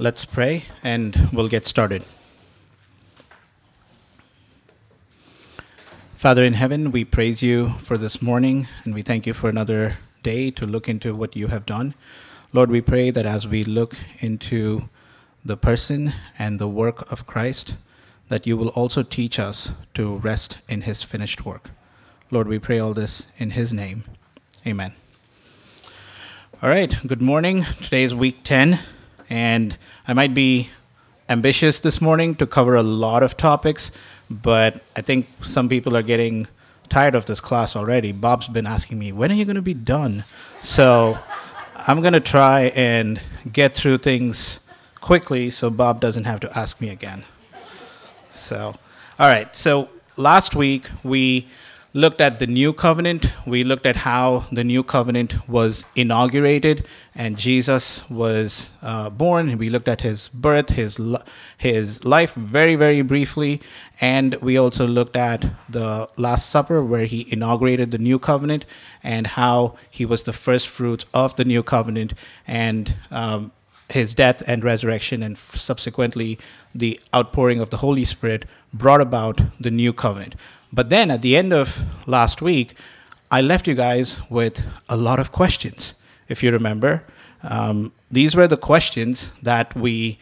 Let's pray and we'll get started. Father in heaven, we praise you for this morning and we thank you for another day to look into what you have done. Lord, we pray that as we look into the person and the work of Christ, that you will also teach us to rest in his finished work. Lord, we pray all this in his name. Amen. All right, good morning. Today is week 10, and I might be ambitious this morning to cover a lot of topics, but I think some people are getting tired of this class already. Bob's been asking me, when are you going to be done? So I'm going to try and get through things quickly so Bob doesn't have to ask me again. So, all right. So last week we looked at the new covenant. We looked at how the new covenant was inaugurated and Jesus was uh, born. We looked at his birth, his his life very very briefly, and we also looked at the Last Supper where he inaugurated the new covenant and how he was the first fruits of the new covenant and. Um, his death and resurrection, and subsequently the outpouring of the Holy Spirit, brought about the new covenant. But then at the end of last week, I left you guys with a lot of questions. If you remember, um, these were the questions that we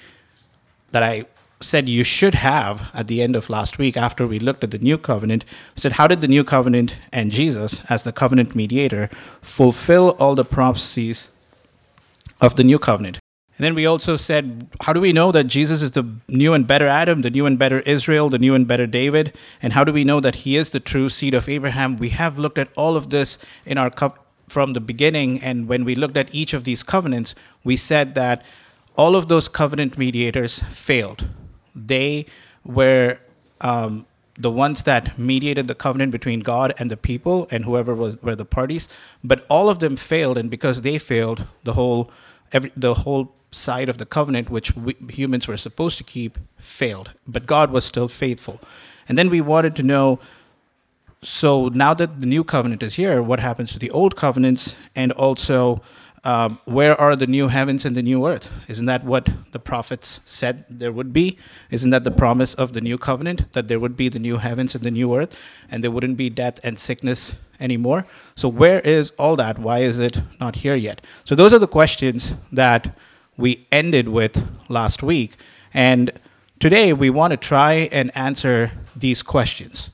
that I said you should have at the end of last week after we looked at the new covenant. Said, how did the new covenant and Jesus, as the covenant mediator, fulfill all the prophecies of the new covenant? And then we also said, how do we know that Jesus is the new and better Adam, the new and better Israel, the new and better David? And how do we know that he is the true seed of Abraham? We have looked at all of this in our cup from the beginning. And when we looked at each of these covenants, we said that all of those covenant mediators failed. They were um, the ones that mediated the covenant between God and the people and whoever was were the parties, but all of them failed, and because they failed, the whole every, the whole side of the covenant, which we, humans were supposed to keep, failed. But God was still faithful. And then we wanted to know so now that the new covenant is here, what happens to the old covenants? And also, um, where are the new heavens and the new earth? Isn't that what the prophets said there would be? Isn't that the promise of the new covenant? That there would be the new heavens and the new earth, and there wouldn't be death and sickness anymore? So, where is all that? Why is it not here yet? So, those are the questions that we ended with last week. And today we want to try and answer these questions.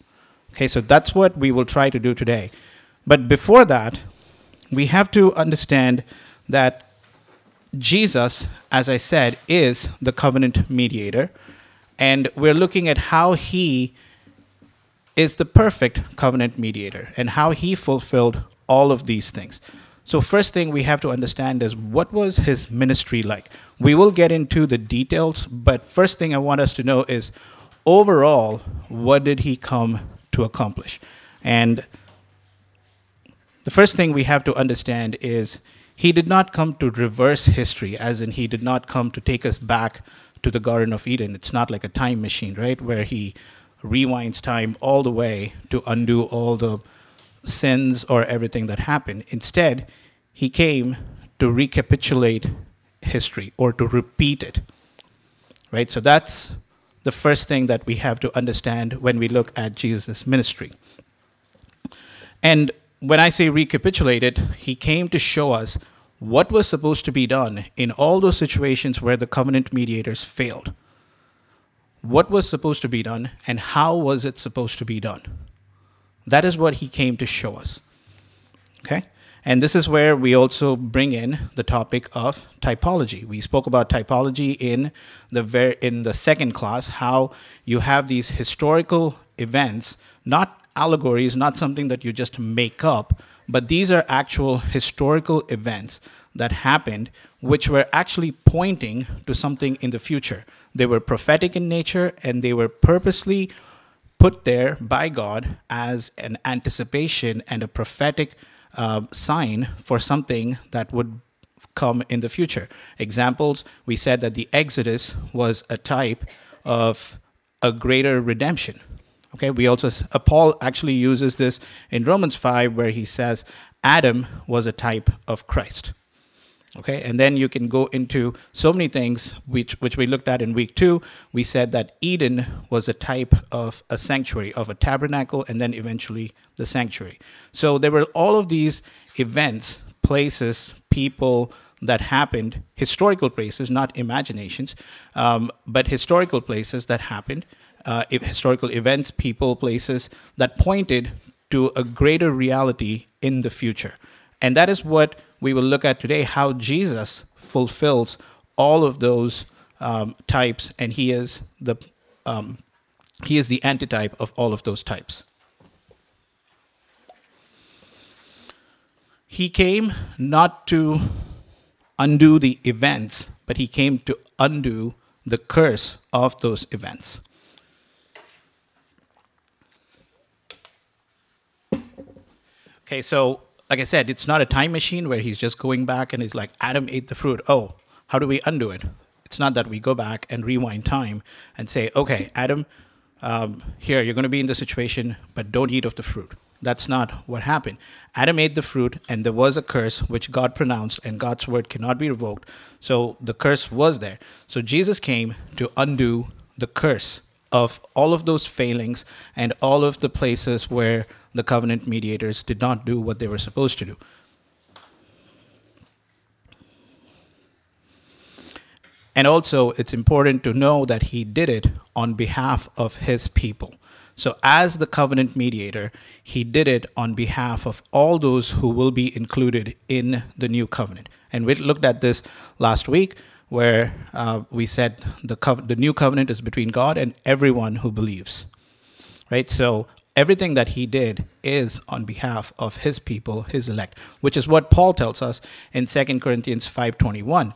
Okay, so that's what we will try to do today. But before that, we have to understand that Jesus, as I said, is the covenant mediator. And we're looking at how he is the perfect covenant mediator and how he fulfilled all of these things. So, first thing we have to understand is what was his ministry like? We will get into the details, but first thing I want us to know is overall, what did he come to accomplish? And the first thing we have to understand is he did not come to reverse history, as in, he did not come to take us back to the Garden of Eden. It's not like a time machine, right? Where he rewinds time all the way to undo all the sins or everything that happened. Instead, he came to recapitulate history or to repeat it. Right? So that's the first thing that we have to understand when we look at Jesus' ministry. And when I say recapitulated, he came to show us what was supposed to be done in all those situations where the covenant mediators failed. What was supposed to be done and how was it supposed to be done? That is what he came to show us. Okay? And this is where we also bring in the topic of typology. We spoke about typology in the ver- in the second class, how you have these historical events, not allegories, not something that you just make up, but these are actual historical events that happened, which were actually pointing to something in the future. They were prophetic in nature and they were purposely put there by God as an anticipation and a prophetic uh, sign for something that would come in the future. Examples we said that the Exodus was a type of a greater redemption. Okay, we also, uh, Paul actually uses this in Romans 5 where he says Adam was a type of Christ. Okay, and then you can go into so many things which which we looked at in week two. We said that Eden was a type of a sanctuary, of a tabernacle, and then eventually the sanctuary. So there were all of these events, places, people that happened, historical places, not imaginations, um, but historical places that happened, uh, historical events, people, places that pointed to a greater reality in the future. And that is what we will look at today how Jesus fulfills all of those um, types, and he is the um, he is the antitype of all of those types. He came not to undo the events, but he came to undo the curse of those events. Okay, so like I said, it's not a time machine where he's just going back and he's like, Adam ate the fruit. Oh, how do we undo it? It's not that we go back and rewind time and say, okay, Adam, um, here, you're going to be in the situation, but don't eat of the fruit. That's not what happened. Adam ate the fruit, and there was a curse which God pronounced, and God's word cannot be revoked. So the curse was there. So Jesus came to undo the curse of all of those failings and all of the places where the covenant mediators did not do what they were supposed to do. And also, it's important to know that he did it on behalf of his people. So, as the covenant mediator, he did it on behalf of all those who will be included in the new covenant. And we looked at this last week, where uh, we said the, co- the new covenant is between God and everyone who believes. Right? So, everything that he did is on behalf of his people his elect which is what paul tells us in 2 corinthians 5.21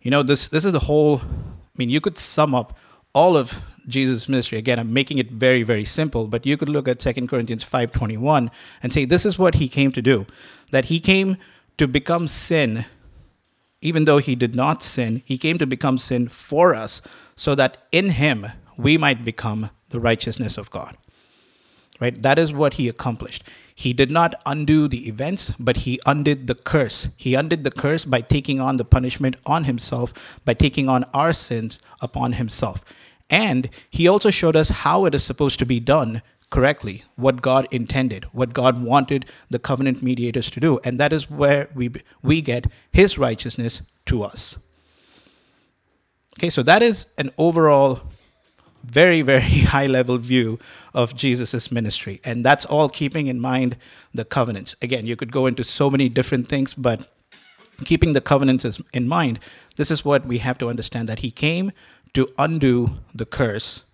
you know this this is the whole i mean you could sum up all of jesus ministry. Again i'm making it very very simple but you could look at 2 corinthians 5.21 and say this is what he came to do that he came to become sin. Even though he did not sin he came to become sin for us so that in him we might become the righteousness of god right? That is what he accomplished. He did not undo the events, but he undid the curse. He undid the curse by taking on the punishment on himself, by taking on our sins upon himself. And he also showed us how it is supposed to be done correctly, what God intended, what God wanted the covenant mediators to do. And that is where we, we get his righteousness to us. Okay, so that is an overall very, very high level view of Jesus' ministry. And that's all keeping in mind the covenants. Again, you could go into so many different things, but keeping the covenants in mind, this is what we have to understand that he came to undo the curse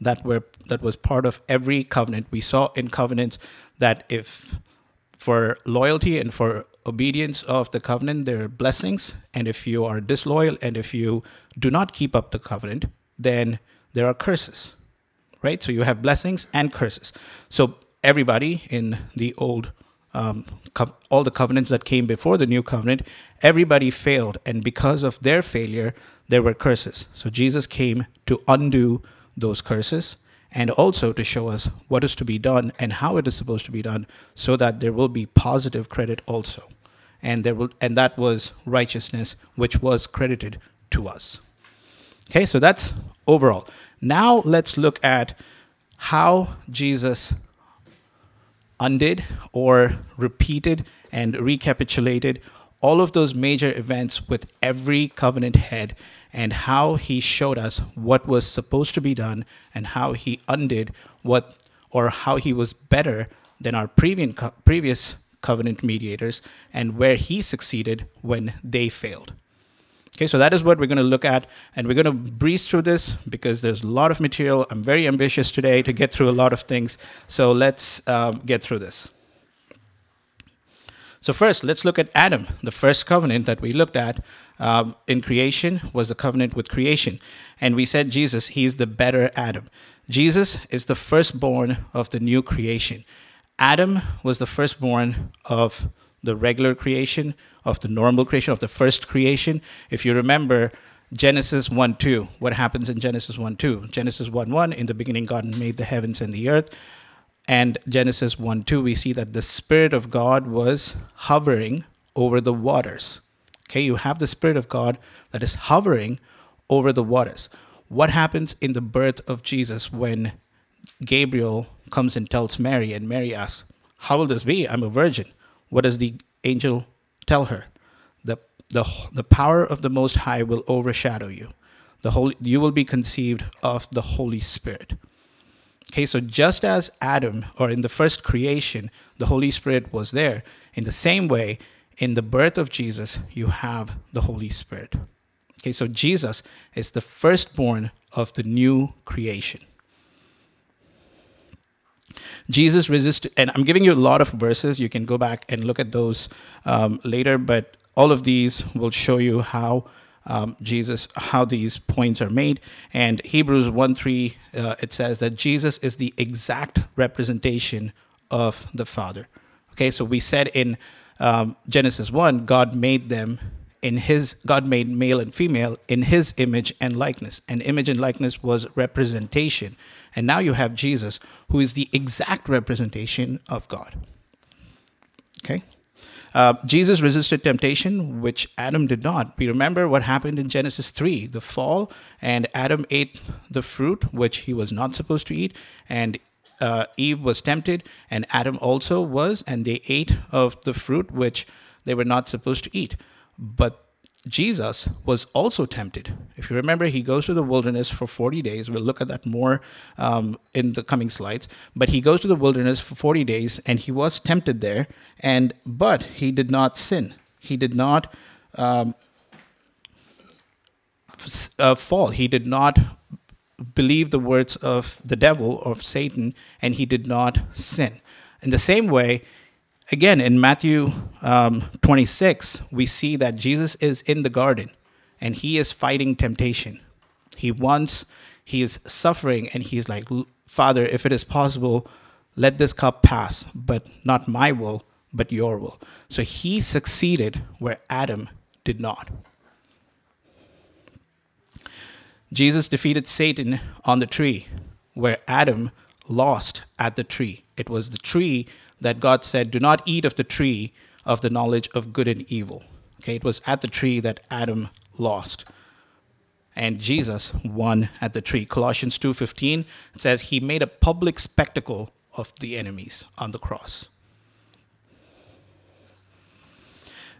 that were that was part of every covenant. We saw in covenants that if for loyalty and for obedience of the covenant there are blessings, and if you are disloyal and if you do not keep up the covenant, then there are curses, right? So you have blessings and curses. So everybody in the old, um, co- all the covenants that came before the new covenant, everybody failed. And because of their failure, there were curses. So Jesus came to undo those curses and also to show us what is to be done and how it is supposed to be done so that there will be positive credit also and there will and that was righteousness which was credited to us okay so that's overall now let's look at how Jesus undid or repeated and recapitulated all of those major events with every covenant head and how he showed us what was supposed to be done and how he undid what or how he was better than our previous previous covenant mediators and where he succeeded when they failed. Okay, so that is what we're going to look at, and we're going to breeze through this because there's a lot of material. I'm very ambitious today to get through a lot of things, so let's um, get through this. So, first, let's look at Adam. The first covenant that we looked at um, in creation was the covenant with creation. And we said Jesus, he's the better Adam. Jesus is the firstborn of the new creation. Adam was the firstborn of the regular creation, of the normal creation, of the first creation. If you remember Genesis 1 2, what happens in Genesis 1 2? Genesis 1 1, in the beginning, God made the heavens and the earth. And Genesis 1 2, we see that the Spirit of God was hovering over the waters. Okay, you have the Spirit of God that is hovering over the waters. What happens in the birth of Jesus when Gabriel comes and tells Mary, and Mary asks, How will this be? I'm a virgin. What does the angel tell her? The, the, the power of the Most High will overshadow you. The Holy, you will be conceived of the Holy Spirit. Okay, so just as Adam, or in the first creation, the Holy Spirit was there, in the same way, in the birth of Jesus, you have the Holy Spirit. Okay, so Jesus is the firstborn of the new creation. Jesus resisted, and I'm giving you a lot of verses. You can go back and look at those um, later, but all of these will show you how um, Jesus, how these points are made. And Hebrews 1 3, uh, it says that Jesus is the exact representation of the Father. Okay, so we said in um, Genesis 1, God made them in his God made male and female in his image and likeness. And image and likeness was representation. And now you have Jesus, who is the exact representation of God. Okay? Uh, Jesus resisted temptation, which Adam did not. We remember what happened in Genesis 3 the fall, and Adam ate the fruit, which he was not supposed to eat, and uh, Eve was tempted, and Adam also was, and they ate of the fruit which they were not supposed to eat. But Jesus was also tempted. If you remember, he goes to the wilderness for 40 days. We'll look at that more um, in the coming slides. But he goes to the wilderness for 40 days and he was tempted there. And but he did not sin. He did not um, uh, fall. He did not believe the words of the devil or of Satan, and he did not sin. In the same way, again, in Matthew um, 26, we see that Jesus is in the garden and he is fighting temptation. He wants, he is suffering, and he's like, Father, if it is possible, let this cup pass, but not my will, but your will. So he succeeded where Adam did not. Jesus defeated Satan on the tree, where Adam lost at the tree. It was the tree that God said, Do not eat of the tree of the knowledge of good and evil. Okay, it was at the tree that Adam lost. And Jesus won at the tree. Colossians 2:15 says he made a public spectacle of the enemies on the cross.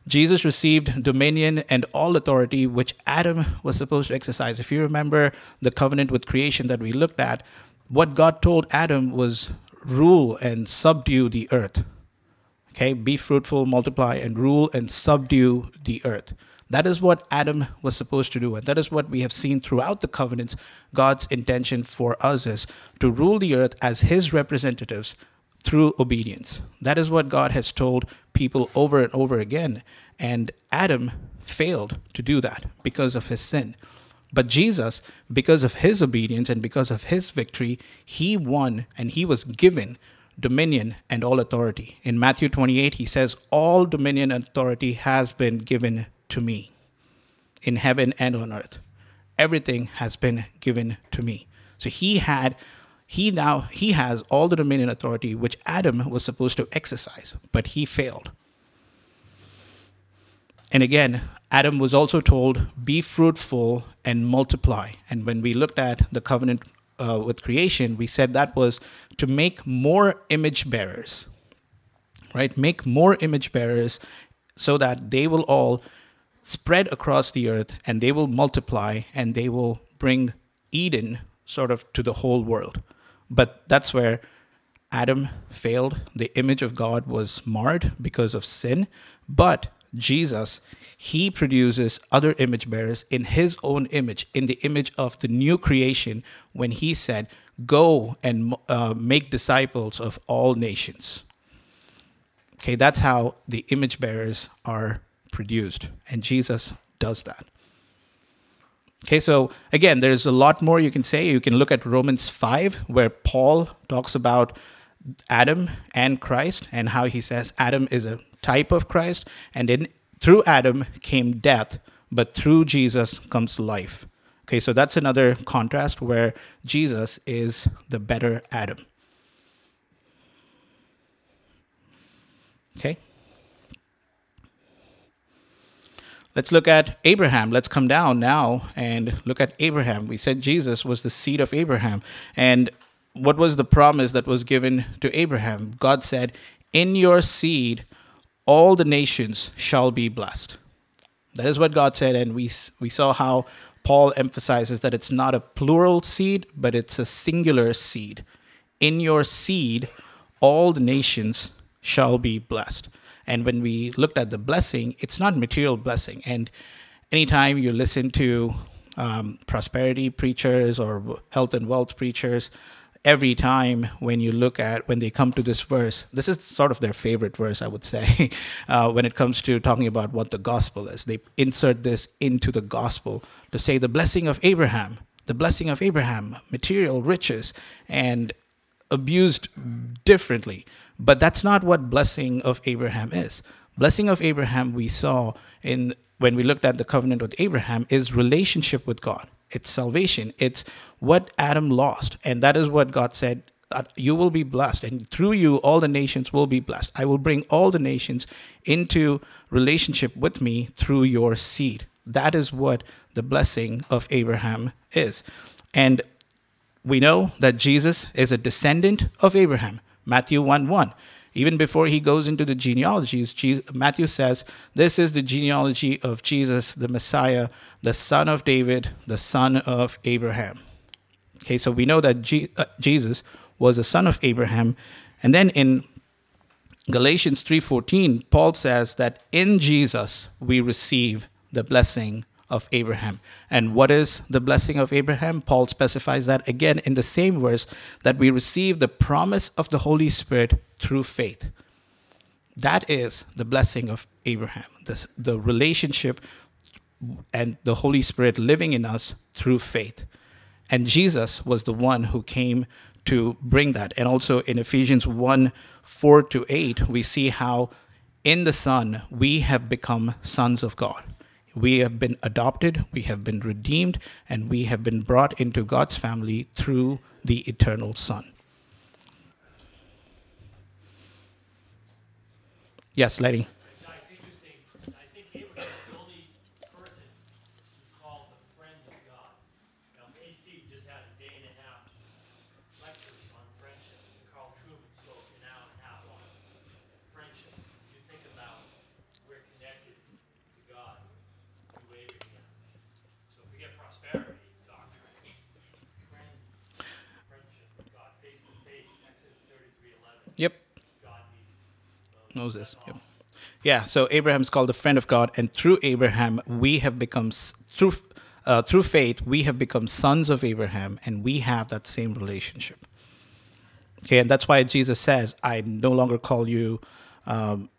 Jesus received dominion and all authority which Adam was supposed to exercise. If you remember the covenant with creation that we looked at, what God told Adam was rule and subdue the earth. Okay, be fruitful, multiply, and rule and subdue the earth. That is what Adam was supposed to do. And that is what we have seen throughout the covenants. God's intention for us is to rule the earth as his representatives through obedience. That is what God has told people over and over again. And Adam failed to do that because of his sin. But Jesus, because of his obedience and because of his victory, he won and he was given dominion and all authority. In Matthew 28, he says, All dominion and authority has been given to me in heaven and on earth. Everything has been given to me. So he had he now he has all the dominion and authority which Adam was supposed to exercise, but he failed. And again, Adam was also told, be fruitful and multiply. And when we looked at the covenant uh, with creation, we said that was to make more image bearers, right? Make more image bearers so that they will all spread across the earth and they will multiply and they will bring Eden sort of to the whole world. But that's where Adam failed. The image of God was marred because of sin. But Jesus, he produces other image bearers in his own image, in the image of the new creation, when he said, Go and uh, make disciples of all nations. Okay, that's how the image bearers are produced. And Jesus does that. Okay, so again, there's a lot more you can say. You can look at Romans 5, where Paul talks about Adam and Christ and how he says Adam is a type of Christ, and in, through Adam came death, but through Jesus comes life. Okay, so that's another contrast where Jesus is the better Adam. Okay? Let's look at Abraham. Let's come down now and look at Abraham. We said Jesus was the seed of Abraham. And what was the promise that was given to Abraham? God said, In your seed, all the nations shall be blessed. That is what God said. And we, we saw how Paul emphasizes that it's not a plural seed, but it's a singular seed. In your seed, all the nations shall be blessed. And when we looked at the blessing, it's not material blessing. And anytime you listen to um, prosperity preachers or health and wealth preachers, every time when you look at when they come to this verse this is sort of their favorite verse i would say uh, when it comes to talking about what the gospel is they insert this into the gospel to say the blessing of abraham the blessing of abraham material riches and abused differently but that's not what blessing of Abraham is. Blessing of Abraham we saw in when we looked at the covenant with Abraham is relationship with God. It's salvation. It's what Adam lost. And that is what God said you will be blessed and through you all the nations will be blessed i will bring all the nations into relationship with me through your seed that is what the blessing of abraham is and we know that jesus is a descendant of abraham Matthew 1 1. Even before he goes into the genealogies, Matthew says, This is the genealogy of Jesus, the Messiah, the son of David, the son of Abraham. Okay, so we know that uh, Jesus was a son of Abraham. And then in Galatians 3:14, Paul says that in Jesus we receive the blessing of Abraham. And what is the blessing of Abraham? Paul specifies that again in the same verse that we receive the promise of the Holy Spirit through faith. That is the blessing of Abraham, the, the relationship and the Holy Spirit living in us through faith. And Jesus was the one who came to bring that. And also in Ephesians 1 4 to 8, we see how in the Son we have become sons of God. We have been adopted, we have been redeemed, and we have been brought into God's family through the eternal Son. Yes, Letty. Moses. Yep. Yeah, so Abraham's called the friend of God, and through Abraham, we have become, through, uh, through faith, we have become sons of Abraham, and we have that same relationship. Okay, and that's why Jesus says, I no longer call you um,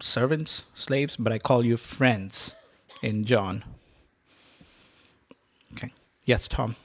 servants, slaves, but I call you friends in John. Okay, yes, Tom.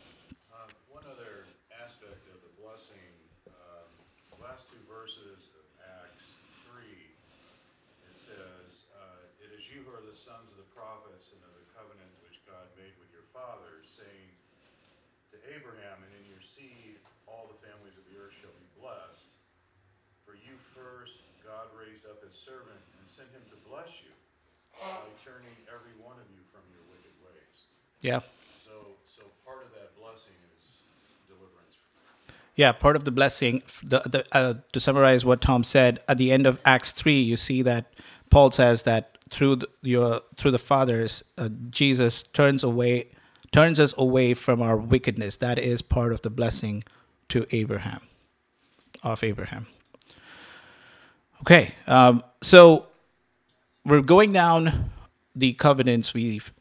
Yeah. So, so part of that blessing is deliverance. Yeah, part of the blessing. The, the, uh, to summarize what Tom said at the end of Acts three, you see that Paul says that through the, your through the fathers, uh, Jesus turns away turns us away from our wickedness. That is part of the blessing to Abraham, of Abraham. Okay, um, so we're going down the covenants we've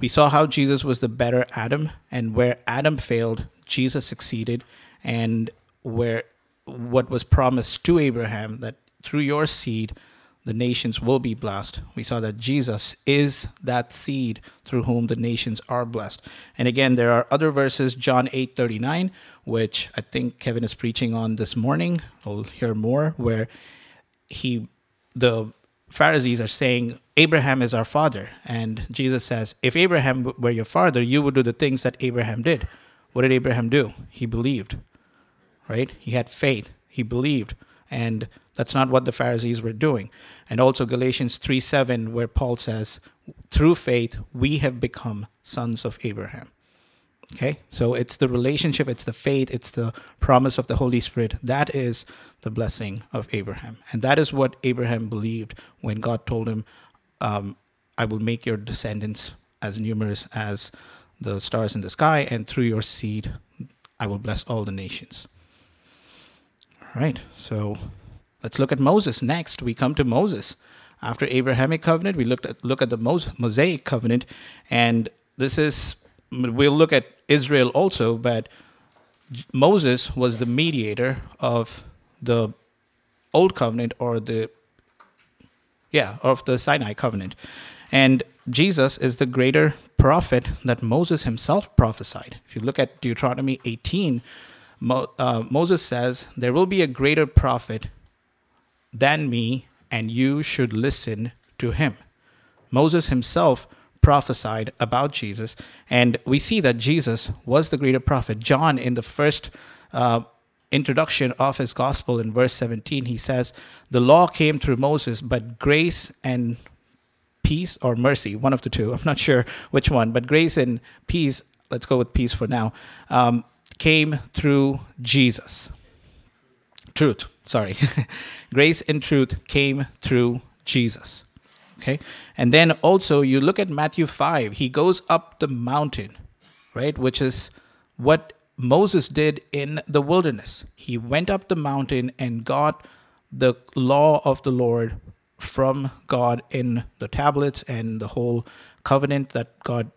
we saw how Jesus was the better Adam, and where Adam failed, Jesus succeeded, and where what was promised to Abraham that through your seed the nations will be blessed. We saw that Jesus is that seed through whom the nations are blessed. And again, there are other verses, John 8 39, which I think Kevin is preaching on this morning. We'll hear more, where he the Pharisees are saying, Abraham is our father. And Jesus says, If Abraham were your father, you would do the things that Abraham did. What did Abraham do? He believed, right? He had faith. He believed. And that's not what the Pharisees were doing. And also Galatians 3 7, where Paul says, through faith, we have become sons of Abraham. Okay, so it's the relationship, it's the faith, it's the promise of the Holy Spirit. That is the blessing of Abraham. And that is what Abraham believed when God told him, um, I will make your descendants as numerous as the stars in the sky, and through your seed, I will bless all the nations. All right, so let's look at Moses next. We come to Moses. After Abrahamic covenant, we looked at look at the Mosaic covenant, and this is we'll look at Israel also, but Moses was the mediator of the old covenant or the yeah, of the Sinai covenant. And Jesus is the greater prophet that Moses himself prophesied. If you look at Deuteronomy 18, Mo, uh, Moses says, There will be a greater prophet than me, and you should listen to him. Moses himself prophesied about Jesus, and we see that Jesus was the greater prophet. John, in the first uh, introduction of his gospel in verse 17, he says, The law came through Moses, but grace and peace or mercy, one of the two, I'm not sure which one, but grace and peace, let's go with peace for now, um, came through Jesus. Truth, sorry. grace and truth came through Jesus. Okay. And then also you look at Matthew 5, he goes up the mountain, right? Which is what Moses did in the wilderness. He went up the mountain and got the law of the Lord from God in the tablets and the whole covenant that God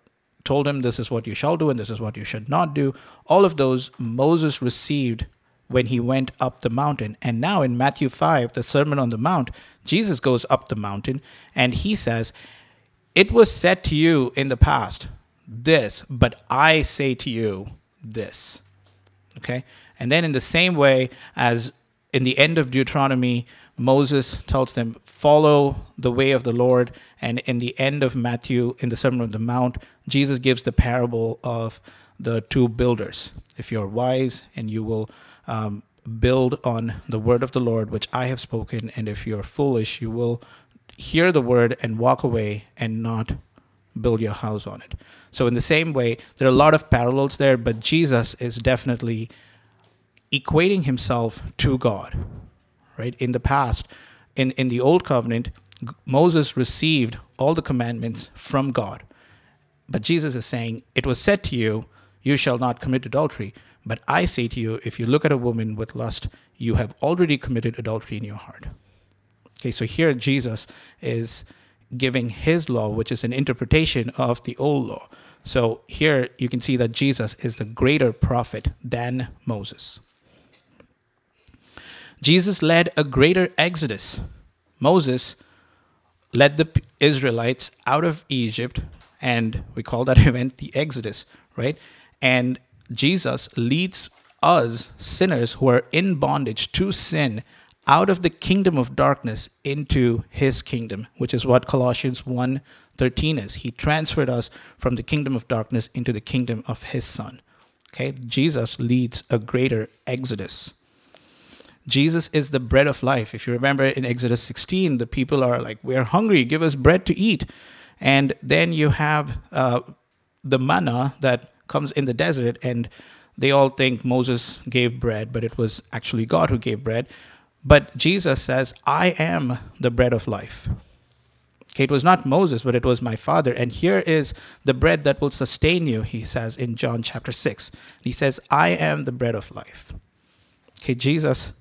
told him this is what you shall do and this is what you should not do. All of those Moses received when he went up the mountain. And now in Matthew 5, the Sermon on the Mount, Jesus goes up the mountain and he says, It was said to you in the past, this, but I say to you, this. Okay? And then, in the same way as in the end of Deuteronomy, Moses tells them, follow the way of the Lord. And in the end of Matthew, in the Sermon on the Mount, Jesus gives the parable of the two builders. If you're wise and you will um, build on the word of the Lord, which I have spoken, and if you're foolish, you will hear the word and walk away and not build your house on it. So, in the same way, there are a lot of parallels there, but Jesus is definitely equating himself to God, right? In the past, in, in the Old Covenant, Moses received all the commandments from God. But Jesus is saying, It was said to you, You shall not commit adultery. But I say to you, if you look at a woman with lust, you have already committed adultery in your heart. Okay, so here Jesus is giving his law, which is an interpretation of the old law. So here you can see that Jesus is the greater prophet than Moses. Jesus led a greater exodus. Moses led the Israelites out of Egypt, and we call that event the Exodus, right? And Jesus leads us, sinners who are in bondage to sin, out of the kingdom of darkness into his kingdom, which is what Colossians 1 13 is. He transferred us from the kingdom of darkness into the kingdom of his son. Okay, Jesus leads a greater exodus. Jesus is the bread of life. If you remember in Exodus 16, the people are like, We're hungry, give us bread to eat. And then you have uh, the manna that comes in the desert, and they all think Moses gave bread, but it was actually God who gave bread. But Jesus says, I am the bread of life. Okay, it was not Moses, but it was my Father. And here is the bread that will sustain you, he says in John chapter 6. He says, I am the bread of life. Okay, Jesus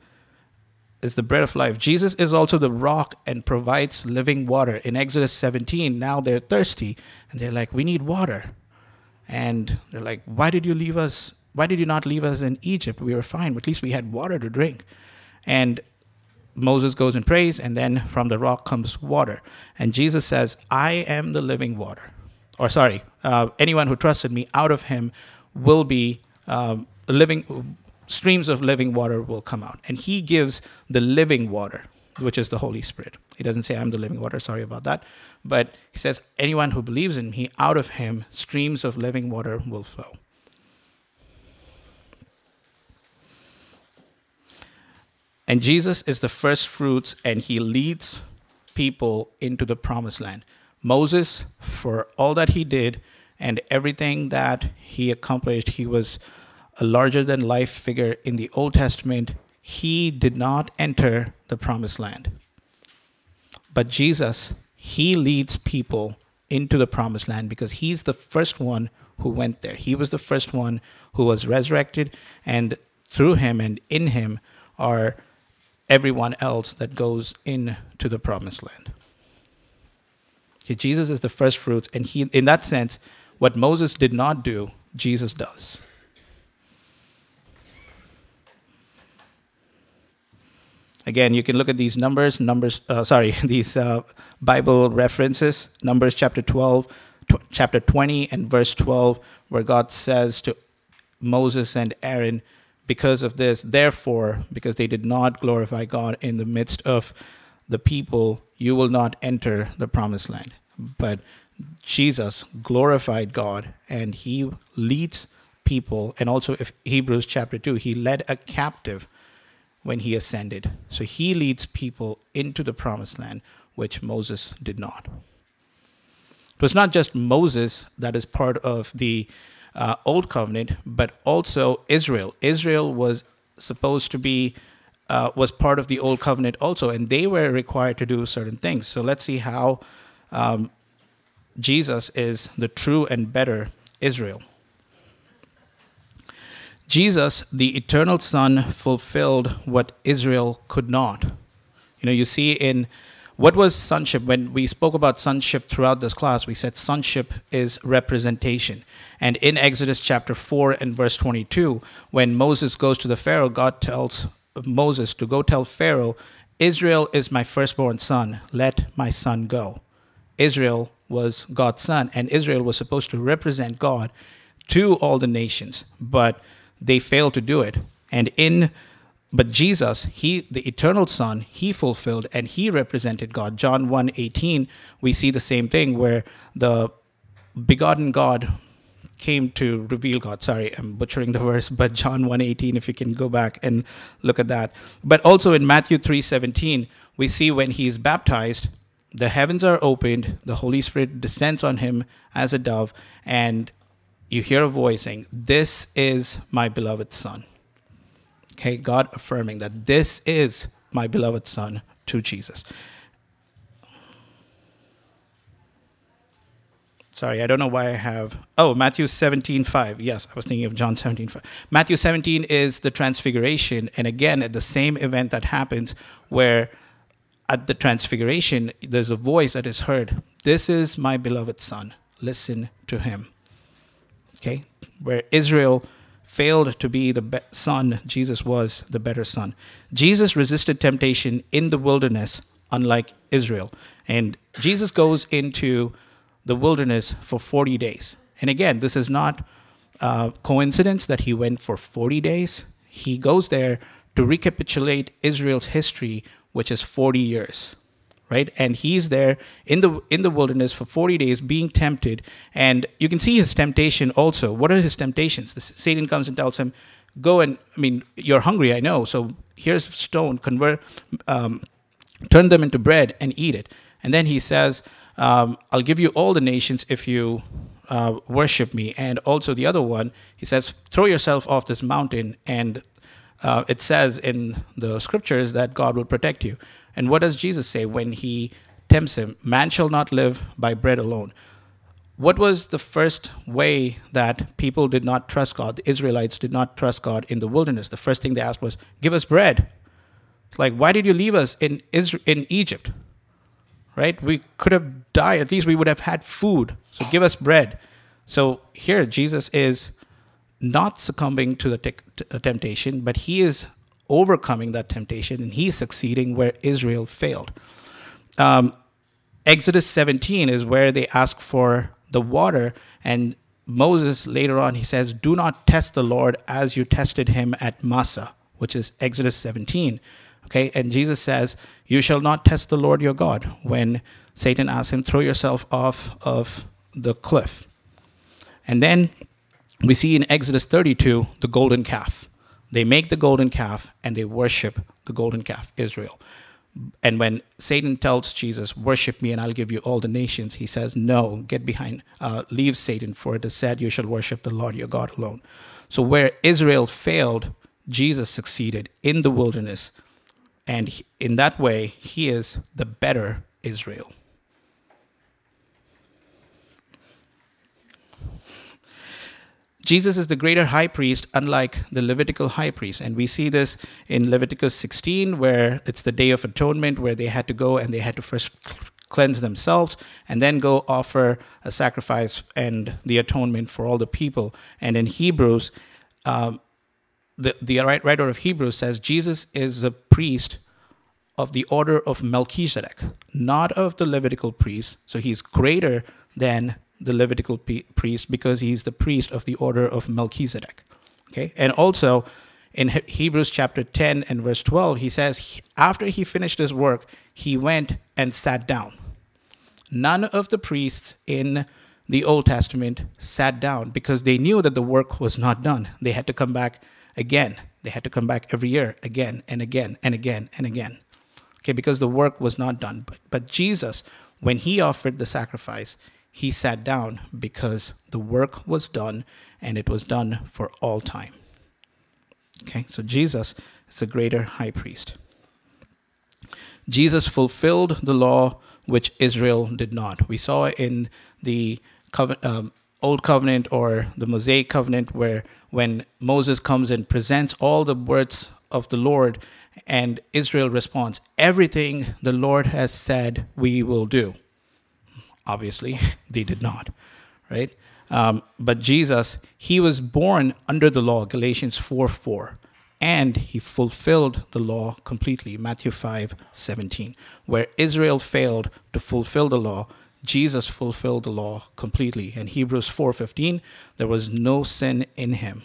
is the bread of life. Jesus is also the rock and provides living water. In Exodus 17, now they're thirsty and they're like, We need water. And they're like, Why did you leave us? Why did you not leave us in Egypt? We were fine. At least we had water to drink. And Moses goes and prays, and then from the rock comes water. And Jesus says, I am the living water. Or, sorry, uh, anyone who trusted me, out of him will be um, living, streams of living water will come out. And he gives the living water, which is the Holy Spirit. He doesn't say, I'm the living water, sorry about that. But he says, anyone who believes in me, out of him, streams of living water will flow. And Jesus is the first fruits, and he leads people into the promised land. Moses, for all that he did and everything that he accomplished, he was a larger than life figure in the Old Testament. He did not enter the promised land. But Jesus, he leads people into the promised land because he's the first one who went there. He was the first one who was resurrected, and through him and in him are everyone else that goes into the promised land. Okay, Jesus is the first fruits, and he, in that sense, what Moses did not do, Jesus does. Again, you can look at these numbers, numbers, uh, sorry, these uh, Bible references, Numbers chapter 12, tw- chapter 20, and verse 12, where God says to Moses and Aaron, because of this, therefore, because they did not glorify God in the midst of the people, you will not enter the promised land. But Jesus glorified God and he leads people. And also, if Hebrews chapter 2, he led a captive when he ascended. So he leads people into the promised land, which Moses did not. So it's not just Moses that is part of the uh, Old Covenant, but also Israel. Israel was supposed to be uh, was part of the Old Covenant also, and they were required to do certain things. So let's see how um, Jesus is the true and better Israel. Jesus, the eternal Son, fulfilled what Israel could not. You know, you see in what was sonship? When we spoke about sonship throughout this class, we said sonship is representation. And in Exodus chapter 4 and verse 22, when Moses goes to the Pharaoh, God tells Moses to go tell Pharaoh, Israel is my firstborn son, let my son go. Israel was God's son, and Israel was supposed to represent God to all the nations, but they failed to do it. And in but Jesus, he the eternal son, he fulfilled and he represented God. John 1:18, we see the same thing where the begotten God came to reveal God. Sorry, I'm butchering the verse, but John 1:18 if you can go back and look at that. But also in Matthew 3:17, we see when he is baptized, the heavens are opened, the Holy Spirit descends on him as a dove, and you hear a voice saying, "This is my beloved son." Okay, God affirming that this is my beloved Son to Jesus. Sorry, I don't know why I have. Oh, Matthew 17, 5. Yes, I was thinking of John 17, 5. Matthew 17 is the transfiguration. And again, at the same event that happens where at the transfiguration, there's a voice that is heard This is my beloved Son. Listen to him. Okay, where Israel failed to be the be- son, Jesus was the better son. Jesus resisted temptation in the wilderness, unlike Israel. And Jesus goes into the wilderness for 40 days. And again, this is not uh, coincidence that he went for 40 days. He goes there to recapitulate Israel's history, which is 40 years right? And he's there in the in the wilderness for 40 days being tempted. And you can see his temptation also. What are his temptations? The, satan comes and tells him go and i mean you're hungry i know. So here's stone. Convert um, turn them into bread and eat it. And then he says um, i'll give you all the nations if you uh, worship me. And also the other one he says throw yourself off this mountain. And uh, it says in the scriptures that god will protect you and what does Jesus say when he tempts him? Man shall not live by bread alone. What was the first way that people did not trust God? The Israelites did not trust God in the wilderness. The first thing they asked was, Give us bread. Like, why did you leave us in, Israel, in Egypt? Right? We could have died. At least we would have had food. So give us bread. So here, Jesus is not succumbing to the t- t- temptation, but he is overcoming that temptation and he's succeeding where Israel failed. Um, Exodus 17 is where they ask for the water, and Moses later on he says, Do not test the Lord as you tested him at Massah, which is Exodus 17. Okay, and Jesus says, You shall not test the Lord your God when Satan asks him, Throw yourself off of the cliff. And then we see in Exodus 32 the golden calf They make the golden calf and they worship the golden calf, Israel. And when Satan tells Jesus, Worship me and I'll give you all the nations, he says, No, get behind, uh, leave Satan, for it is said, You shall worship the Lord your God alone. So where Israel failed, Jesus succeeded in the wilderness. And in that way, he is the better Israel. Jesus is the greater high priest, unlike the Levitical high priest. And we see this in Leviticus 16, where it's the Day of Atonement, where they had to go and they had to first cleanse themselves and then go offer a sacrifice and the atonement for all the people. And in Hebrews, um, the, the writer of Hebrews says Jesus is a priest of the order of Melchizedek, not of the Levitical priest. So he's greater than the Levitical priest because he's the priest of the order of Melchizedek. Okay, and also in Hebrews chapter 10 and verse 12, he says, after he finished his work, he went and sat down. None of the priests in the Old Testament sat down because they knew that the work was not done. They had to come back again. They had to come back every year again and again and again and again. Okay, because the work was not done. But, but Jesus, when he offered the sacrifice, he sat down because the work was done and it was done for all time. Okay, so Jesus is the greater high priest. Jesus fulfilled the law which Israel did not. We saw in the um, Old Covenant or the Mosaic Covenant where when Moses comes and presents all the words of the Lord and Israel responds, Everything the Lord has said we will do. Obviously, they did not, right? Um, but Jesus, he was born under the law, Galatians 4 4, and he fulfilled the law completely, Matthew 5 17. Where Israel failed to fulfill the law, Jesus fulfilled the law completely. In Hebrews 4 15, there was no sin in him.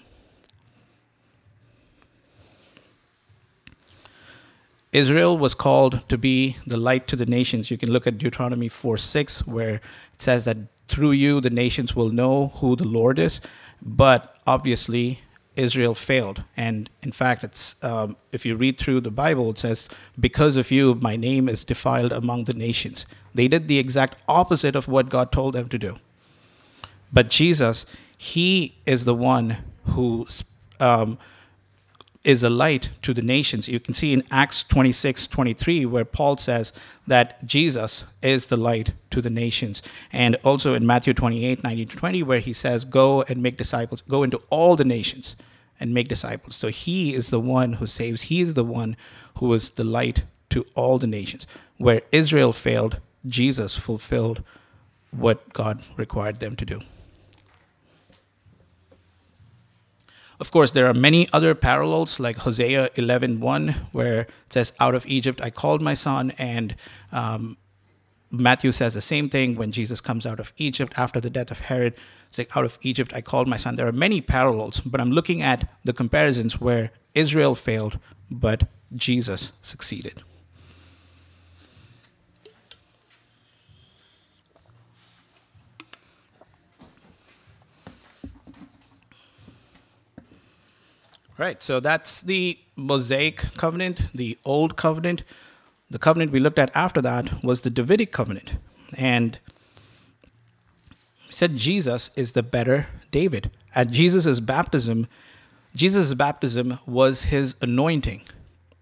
Israel was called to be the light to the nations. You can look at Deuteronomy 4 6, where it says that through you the nations will know who the Lord is. But obviously, Israel failed. And in fact, it's um, if you read through the Bible, it says, Because of you, my name is defiled among the nations. They did the exact opposite of what God told them to do. But Jesus, He is the one who. Um, is a light to the nations. You can see in Acts 26 23, where Paul says that Jesus is the light to the nations. And also in Matthew 28 19 20, where he says, Go and make disciples, go into all the nations and make disciples. So he is the one who saves, he is the one who is the light to all the nations. Where Israel failed, Jesus fulfilled what God required them to do. Of course, there are many other parallels, like Hosea 11:1, where it says, "Out of Egypt I called my son," and um, Matthew says the same thing when Jesus comes out of Egypt after the death of Herod. It's like, "Out of Egypt I called my son." There are many parallels, but I'm looking at the comparisons where Israel failed, but Jesus succeeded. Right. So that's the Mosaic covenant, the Old Covenant. The covenant we looked at after that was the Davidic covenant. And said Jesus is the better David. At Jesus' baptism, Jesus' baptism was his anointing.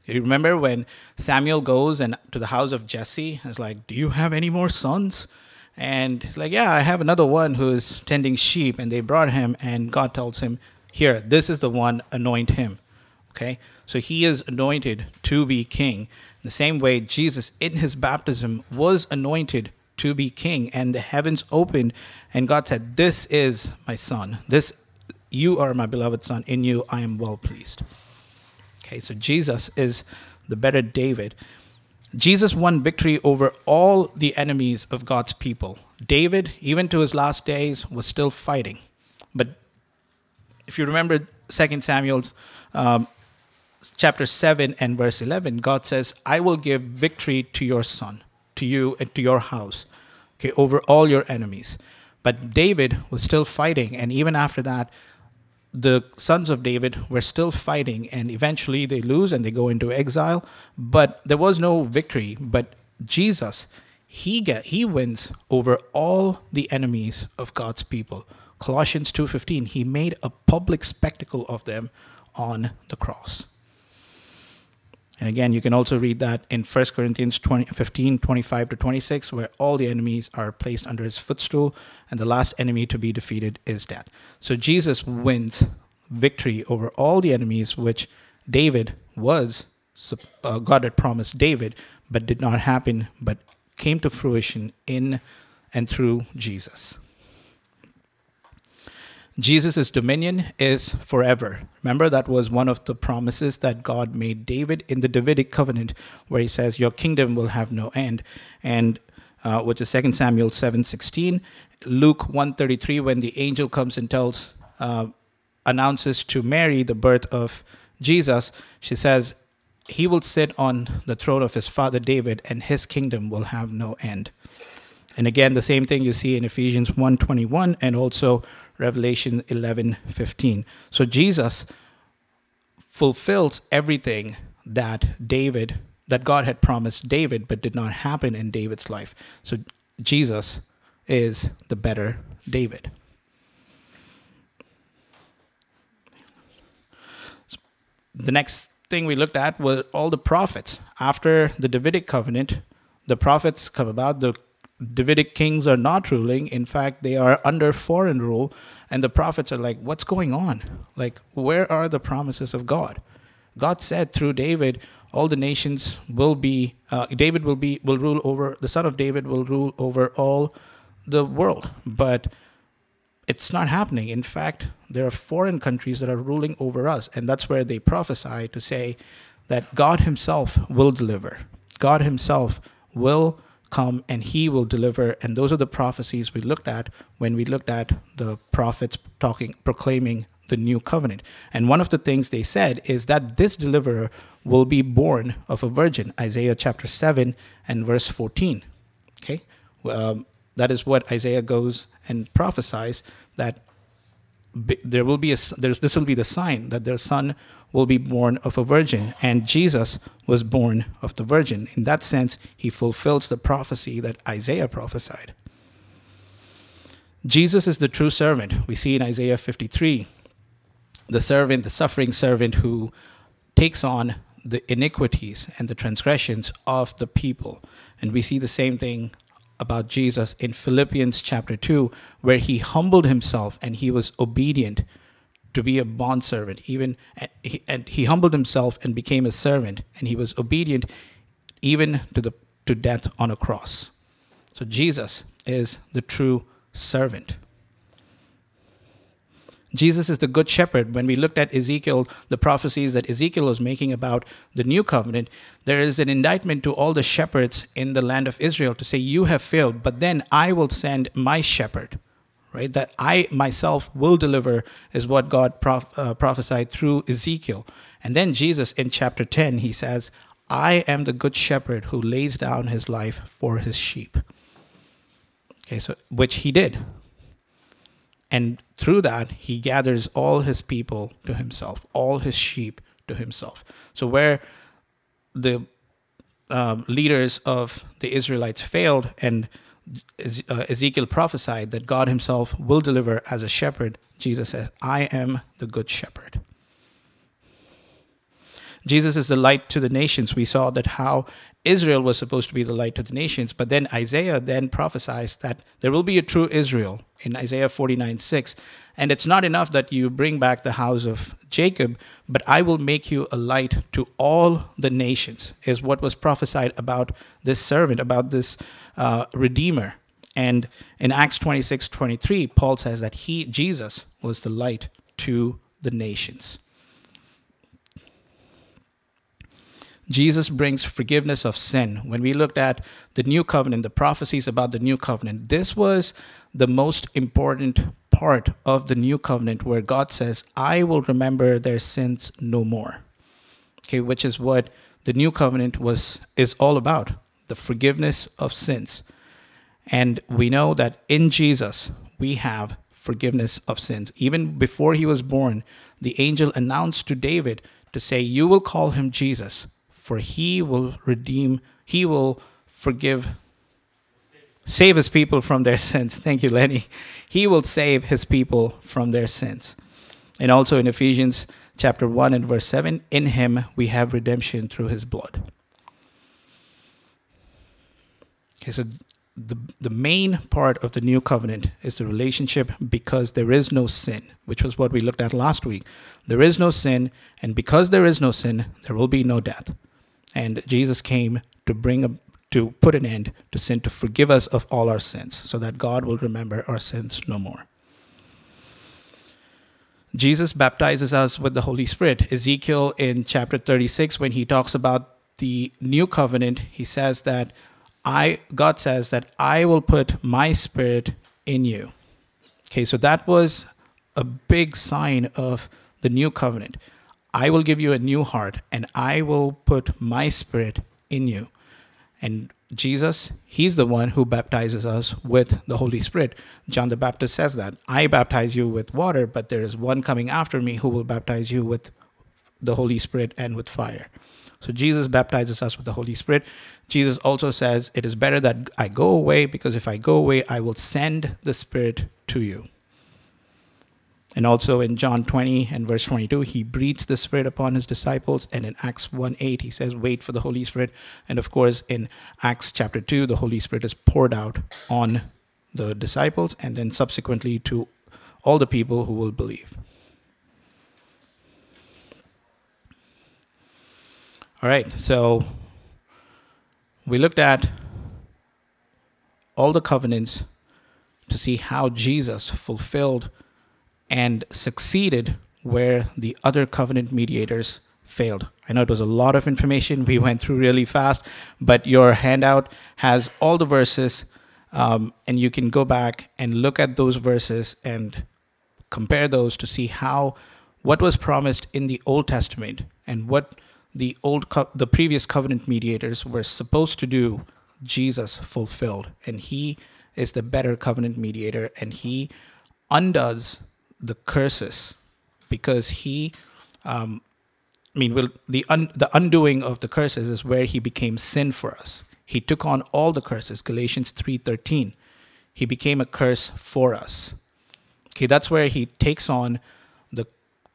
You remember when Samuel goes and to the house of Jesse and is like, Do you have any more sons? And he's like, Yeah, I have another one who's tending sheep. And they brought him, and God tells him, here, this is the one, anoint him. Okay? So he is anointed to be king. In the same way, Jesus, in his baptism, was anointed to be king, and the heavens opened, and God said, This is my son. This you are my beloved son. In you I am well pleased. Okay, so Jesus is the better David. Jesus won victory over all the enemies of God's people. David, even to his last days, was still fighting. But if you remember 2 Samuel's um, chapter 7 and verse 11, God says, I will give victory to your son, to you, and to your house, okay, over all your enemies. But David was still fighting, and even after that, the sons of David were still fighting, and eventually they lose and they go into exile. But there was no victory. But Jesus, he get he wins over all the enemies of God's people. Colossians 2:15, he made a public spectacle of them on the cross. And again, you can also read that in 1 Corinthians 20, 15, 25 to 26, where all the enemies are placed under his footstool, and the last enemy to be defeated is death. So Jesus wins victory over all the enemies which David was, uh, God had promised David, but did not happen, but came to fruition in and through Jesus. Jesus' dominion is forever. Remember, that was one of the promises that God made David in the Davidic covenant, where he says, Your kingdom will have no end. And uh, which is 2 Samuel 7:16, Luke 133, when the angel comes and tells, uh, announces to Mary the birth of Jesus, she says, He will sit on the throne of his father David, and his kingdom will have no end. And again, the same thing you see in Ephesians 1:21 and also Revelation 11:15. So Jesus fulfills everything that David that God had promised David but did not happen in David's life. So Jesus is the better David. The next thing we looked at was all the prophets. After the Davidic covenant, the prophets come about, the Davidic kings are not ruling. In fact, they are under foreign rule. And the prophets are like, what's going on? Like, where are the promises of God? God said through David, all the nations will be, uh, David will be, will rule over, the son of David will rule over all the world. But it's not happening. In fact, there are foreign countries that are ruling over us. And that's where they prophesy to say that God Himself will deliver. God Himself will come and he will deliver. And those are the prophecies we looked at when we looked at the prophets talking, proclaiming the new covenant. And one of the things they said is that this deliverer will be born of a virgin, Isaiah chapter 7 and verse 14. Okay? Um, that is what Isaiah goes and prophesies that there will be a there's this will be the sign that their son will be born of a virgin and Jesus was born of the virgin. In that sense he fulfills the prophecy that Isaiah prophesied. Jesus is the true servant. We see in Isaiah 53 the servant the suffering servant who takes on the iniquities and the transgressions of the people. And we see the same thing about Jesus in Philippians chapter 2, where he humbled himself and he was obedient to be a bondservant. Even and he, humbled himself and became a servant, and he was obedient even to the to death on a cross. So Jesus is the true servant. Jesus is the good shepherd. When we looked at Ezekiel, the prophecies that Ezekiel was making about the new covenant, there is an indictment to all the shepherds in the land of Israel to say, You have failed, but then I will send my shepherd, right? That I myself will deliver, is what God prof- uh, prophesied through Ezekiel. And then Jesus in chapter 10, he says, I am the good shepherd who lays down his life for his sheep. Okay, so which he did. And through that, he gathers all his people to himself, all his sheep to himself. So, where the uh, leaders of the Israelites failed, and Uh, Ezekiel prophesied that God himself will deliver as a shepherd, Jesus says, I am the good shepherd. Jesus is the light to the nations. We saw that how Israel was supposed to be the light to the nations. But then Isaiah then prophesies that there will be a true Israel in Isaiah 49 6. And it's not enough that you bring back the house of Jacob, but I will make you a light to all the nations, is what was prophesied about this servant, about this uh, redeemer. And in Acts 26 23, Paul says that he, Jesus, was the light to the nations. Jesus brings forgiveness of sin. When we looked at the new covenant, the prophecies about the new covenant, this was the most important part of the new covenant where God says, I will remember their sins no more. Okay, which is what the new covenant was is all about, the forgiveness of sins. And we know that in Jesus we have forgiveness of sins. Even before he was born, the angel announced to David to say, You will call him Jesus, for he will redeem, he will forgive, save his people from their sins. Thank you, Lenny. He will save his people from their sins. And also in Ephesians chapter 1 and verse 7, in him we have redemption through his blood. Okay, so the, the main part of the new covenant is the relationship because there is no sin, which was what we looked at last week. There is no sin, and because there is no sin, there will be no death. And Jesus came to bring a, to put an end to sin, to forgive us of all our sins, so that God will remember our sins no more. Jesus baptizes us with the Holy Spirit. Ezekiel in chapter 36, when he talks about the new covenant, he says that I God says that I will put my spirit in you. Okay, so that was a big sign of the new covenant. I will give you a new heart and I will put my spirit in you. And Jesus, he's the one who baptizes us with the Holy Spirit. John the Baptist says that I baptize you with water, but there is one coming after me who will baptize you with the Holy Spirit and with fire. So Jesus baptizes us with the Holy Spirit. Jesus also says, It is better that I go away because if I go away, I will send the Spirit to you. And also in John 20 and verse 22, he breathes the Spirit upon his disciples. And in Acts 1 8, he says, Wait for the Holy Spirit. And of course, in Acts chapter 2, the Holy Spirit is poured out on the disciples and then subsequently to all the people who will believe. All right, so we looked at all the covenants to see how Jesus fulfilled and succeeded where the other covenant mediators failed. I know it was a lot of information we went through really fast, but your handout has all the verses, um, and you can go back and look at those verses and compare those to see how what was promised in the Old Testament and what the old co- the previous covenant mediators were supposed to do Jesus fulfilled and he is the better covenant mediator and he undoes the curses because he um, I mean will the un- the undoing of the curses is where he became sin for us he took on all the curses Galatians 3:13 he became a curse for us okay that's where he takes on the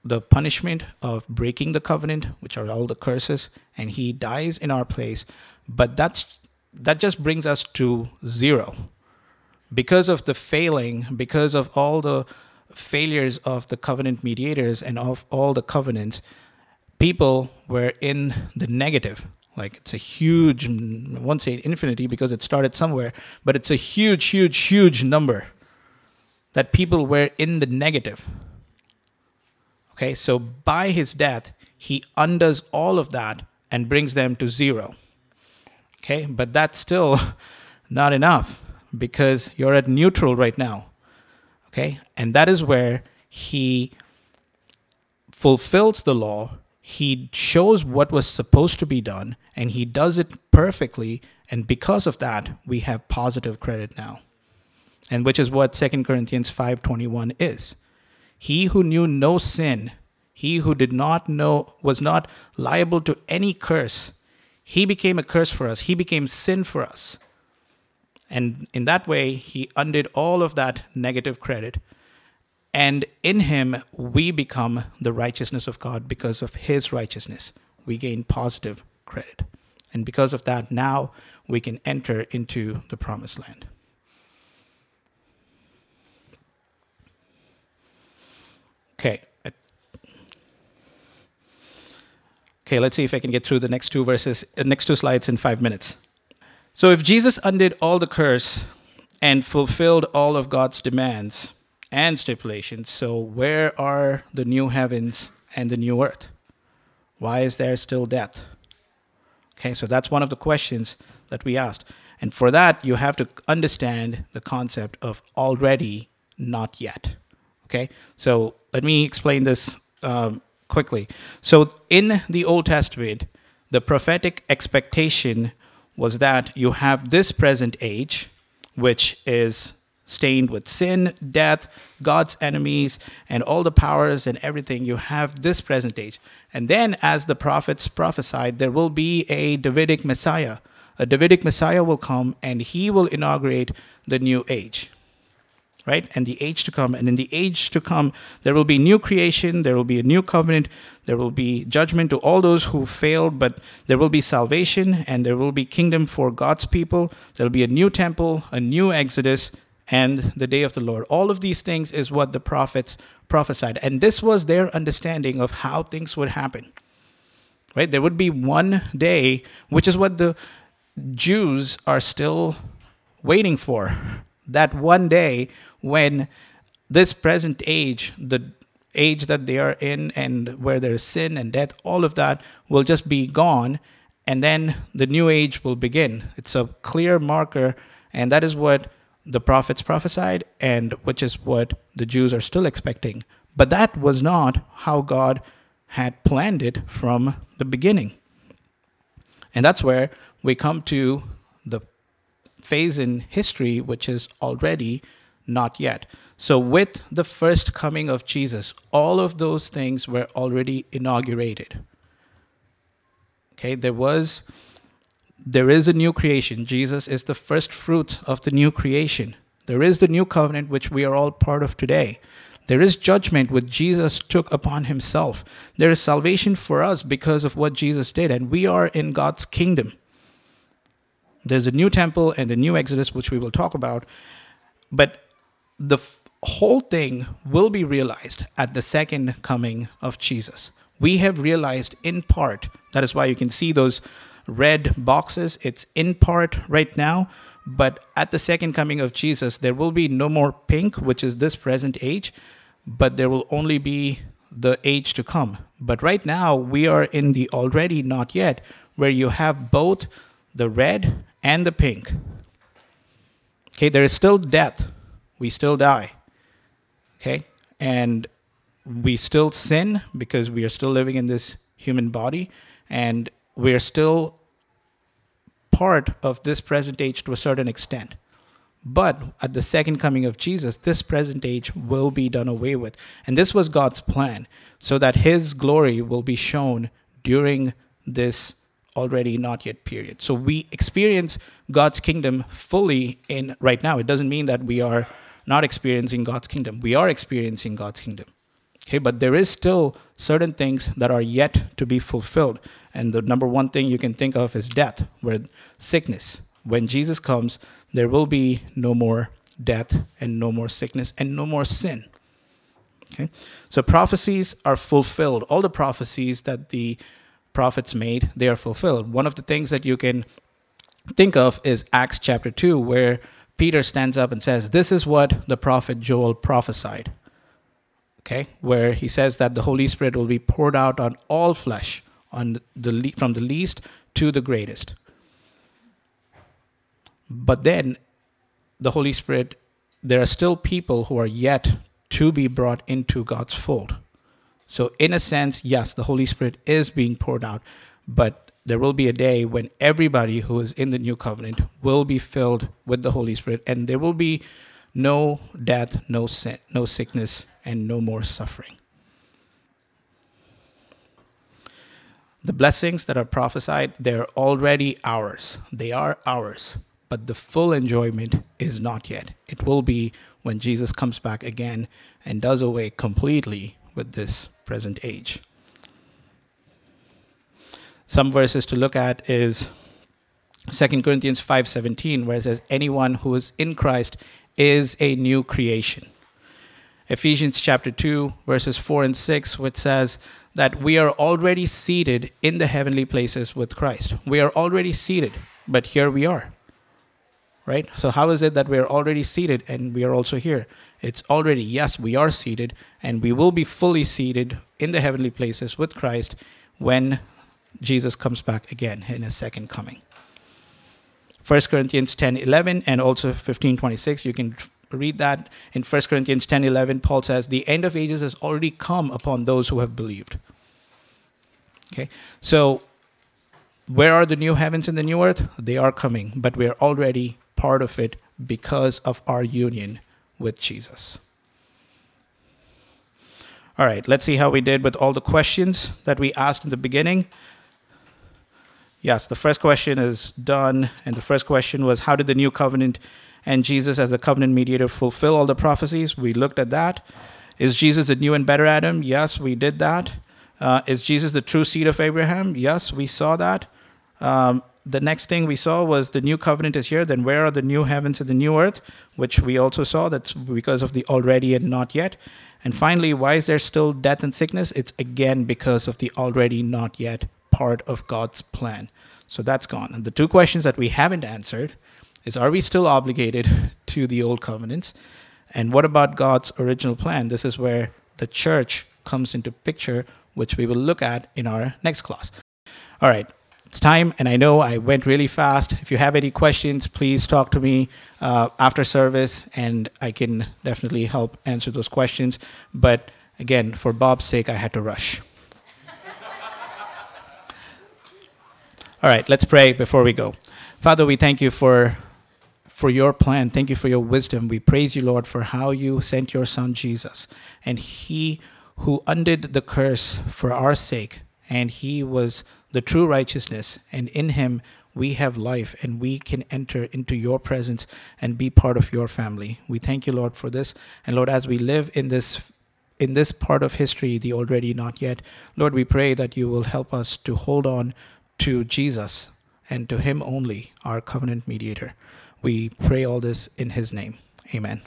the punishment of breaking the covenant, which are all the curses, and he dies in our place. But that's that just brings us to zero. Because of the failing, because of all the failures of the covenant mediators and of all the covenants, people were in the negative. Like it's a huge, I won't say infinity because it started somewhere, but it's a huge, huge, huge number that people were in the negative Okay, so by his death, he undoes all of that and brings them to zero. Okay, but that's still not enough because you're at neutral right now. Okay, and that is where he fulfills the law, he shows what was supposed to be done, and he does it perfectly. And because of that, we have positive credit now. And which is what 2 Corinthians 5:21 is. He who knew no sin, he who did not know, was not liable to any curse, he became a curse for us. He became sin for us. And in that way, he undid all of that negative credit. And in him, we become the righteousness of God because of his righteousness. We gain positive credit. And because of that, now we can enter into the promised land. Okay. Okay, let's see if I can get through the next two verses, uh, next two slides in five minutes. So, if Jesus undid all the curse and fulfilled all of God's demands and stipulations, so where are the new heavens and the new earth? Why is there still death? Okay, so that's one of the questions that we asked. And for that, you have to understand the concept of already, not yet. Okay, so let me explain this um, quickly. So, in the Old Testament, the prophetic expectation was that you have this present age, which is stained with sin, death, God's enemies, and all the powers and everything. You have this present age. And then, as the prophets prophesied, there will be a Davidic Messiah. A Davidic Messiah will come and he will inaugurate the new age right? And the age to come. And in the age to come, there will be new creation, there will be a new covenant, there will be judgment to all those who failed, but there will be salvation and there will be kingdom for God's people. There will be a new temple, a new Exodus, and the day of the Lord. All of these things is what the prophets prophesied. And this was their understanding of how things would happen. Right? There would be one day, which is what the Jews are still waiting for. That one day when this present age, the age that they are in and where there's sin and death, all of that will just be gone. And then the new age will begin. It's a clear marker. And that is what the prophets prophesied, and which is what the Jews are still expecting. But that was not how God had planned it from the beginning. And that's where we come to the phase in history which is already not yet. So, with the first coming of Jesus, all of those things were already inaugurated. Okay, there was, there is a new creation. Jesus is the first fruits of the new creation. There is the new covenant, which we are all part of today. There is judgment which Jesus took upon himself. There is salvation for us because of what Jesus did, and we are in God's kingdom. There's a new temple and a new Exodus, which we will talk about. But the f- whole thing will be realized at the second coming of Jesus. We have realized in part, that is why you can see those red boxes. It's in part right now, but at the second coming of Jesus, there will be no more pink, which is this present age, but there will only be the age to come. But right now, we are in the already not yet, where you have both the red and the pink. Okay, there is still death, we still die. Okay? And we still sin because we are still living in this human body and we're still part of this present age to a certain extent. But at the second coming of Jesus, this present age will be done away with. And this was God's plan, so that his glory will be shown during this already not yet period. So we experience God's kingdom fully in right now. It doesn't mean that we are not experiencing God's kingdom. We are experiencing God's kingdom. Okay, but there is still certain things that are yet to be fulfilled. And the number one thing you can think of is death, where sickness. When Jesus comes, there will be no more death and no more sickness and no more sin. Okay? So prophecies are fulfilled. All the prophecies that the prophets made, they are fulfilled. One of the things that you can think of is Acts chapter 2, where Peter stands up and says, This is what the prophet Joel prophesied. Okay, where he says that the Holy Spirit will be poured out on all flesh, on the from the least to the greatest. But then the Holy Spirit, there are still people who are yet to be brought into God's fold. So, in a sense, yes, the Holy Spirit is being poured out, but there will be a day when everybody who is in the new covenant will be filled with the Holy Spirit, and there will be no death, no sin, no sickness, and no more suffering. The blessings that are prophesied, they're already ours. They are ours, but the full enjoyment is not yet. It will be when Jesus comes back again and does away completely with this present age. Some verses to look at is 2 Corinthians 5:17 where it says anyone who is in Christ is a new creation. Ephesians chapter 2 verses 4 and 6 which says that we are already seated in the heavenly places with Christ. We are already seated, but here we are. Right? So how is it that we are already seated and we are also here? It's already yes, we are seated and we will be fully seated in the heavenly places with Christ when Jesus comes back again in his second coming. 1 Corinthians 10 11 and also 15 26. You can read that in 1 Corinthians 10 11. Paul says, The end of ages has already come upon those who have believed. Okay, so where are the new heavens and the new earth? They are coming, but we are already part of it because of our union with Jesus. All right, let's see how we did with all the questions that we asked in the beginning. Yes, the first question is done. And the first question was How did the new covenant and Jesus as the covenant mediator fulfill all the prophecies? We looked at that. Is Jesus the new and better Adam? Yes, we did that. Uh, is Jesus the true seed of Abraham? Yes, we saw that. Um, the next thing we saw was the new covenant is here. Then where are the new heavens and the new earth? Which we also saw. That's because of the already and not yet. And finally, why is there still death and sickness? It's again because of the already not yet part of God's plan. So that's gone. And the two questions that we haven't answered is are we still obligated to the old covenants? And what about God's original plan? This is where the church comes into picture, which we will look at in our next class. All right, it's time, and I know I went really fast. If you have any questions, please talk to me uh, after service, and I can definitely help answer those questions. But again, for Bob's sake, I had to rush. All right, let's pray before we go. Father, we thank you for for your plan. Thank you for your wisdom. We praise you, Lord, for how you sent your son Jesus. And he who undid the curse for our sake, and he was the true righteousness, and in him we have life and we can enter into your presence and be part of your family. We thank you, Lord, for this. And Lord, as we live in this in this part of history, the already not yet, Lord, we pray that you will help us to hold on to Jesus and to Him only, our covenant mediator. We pray all this in His name. Amen.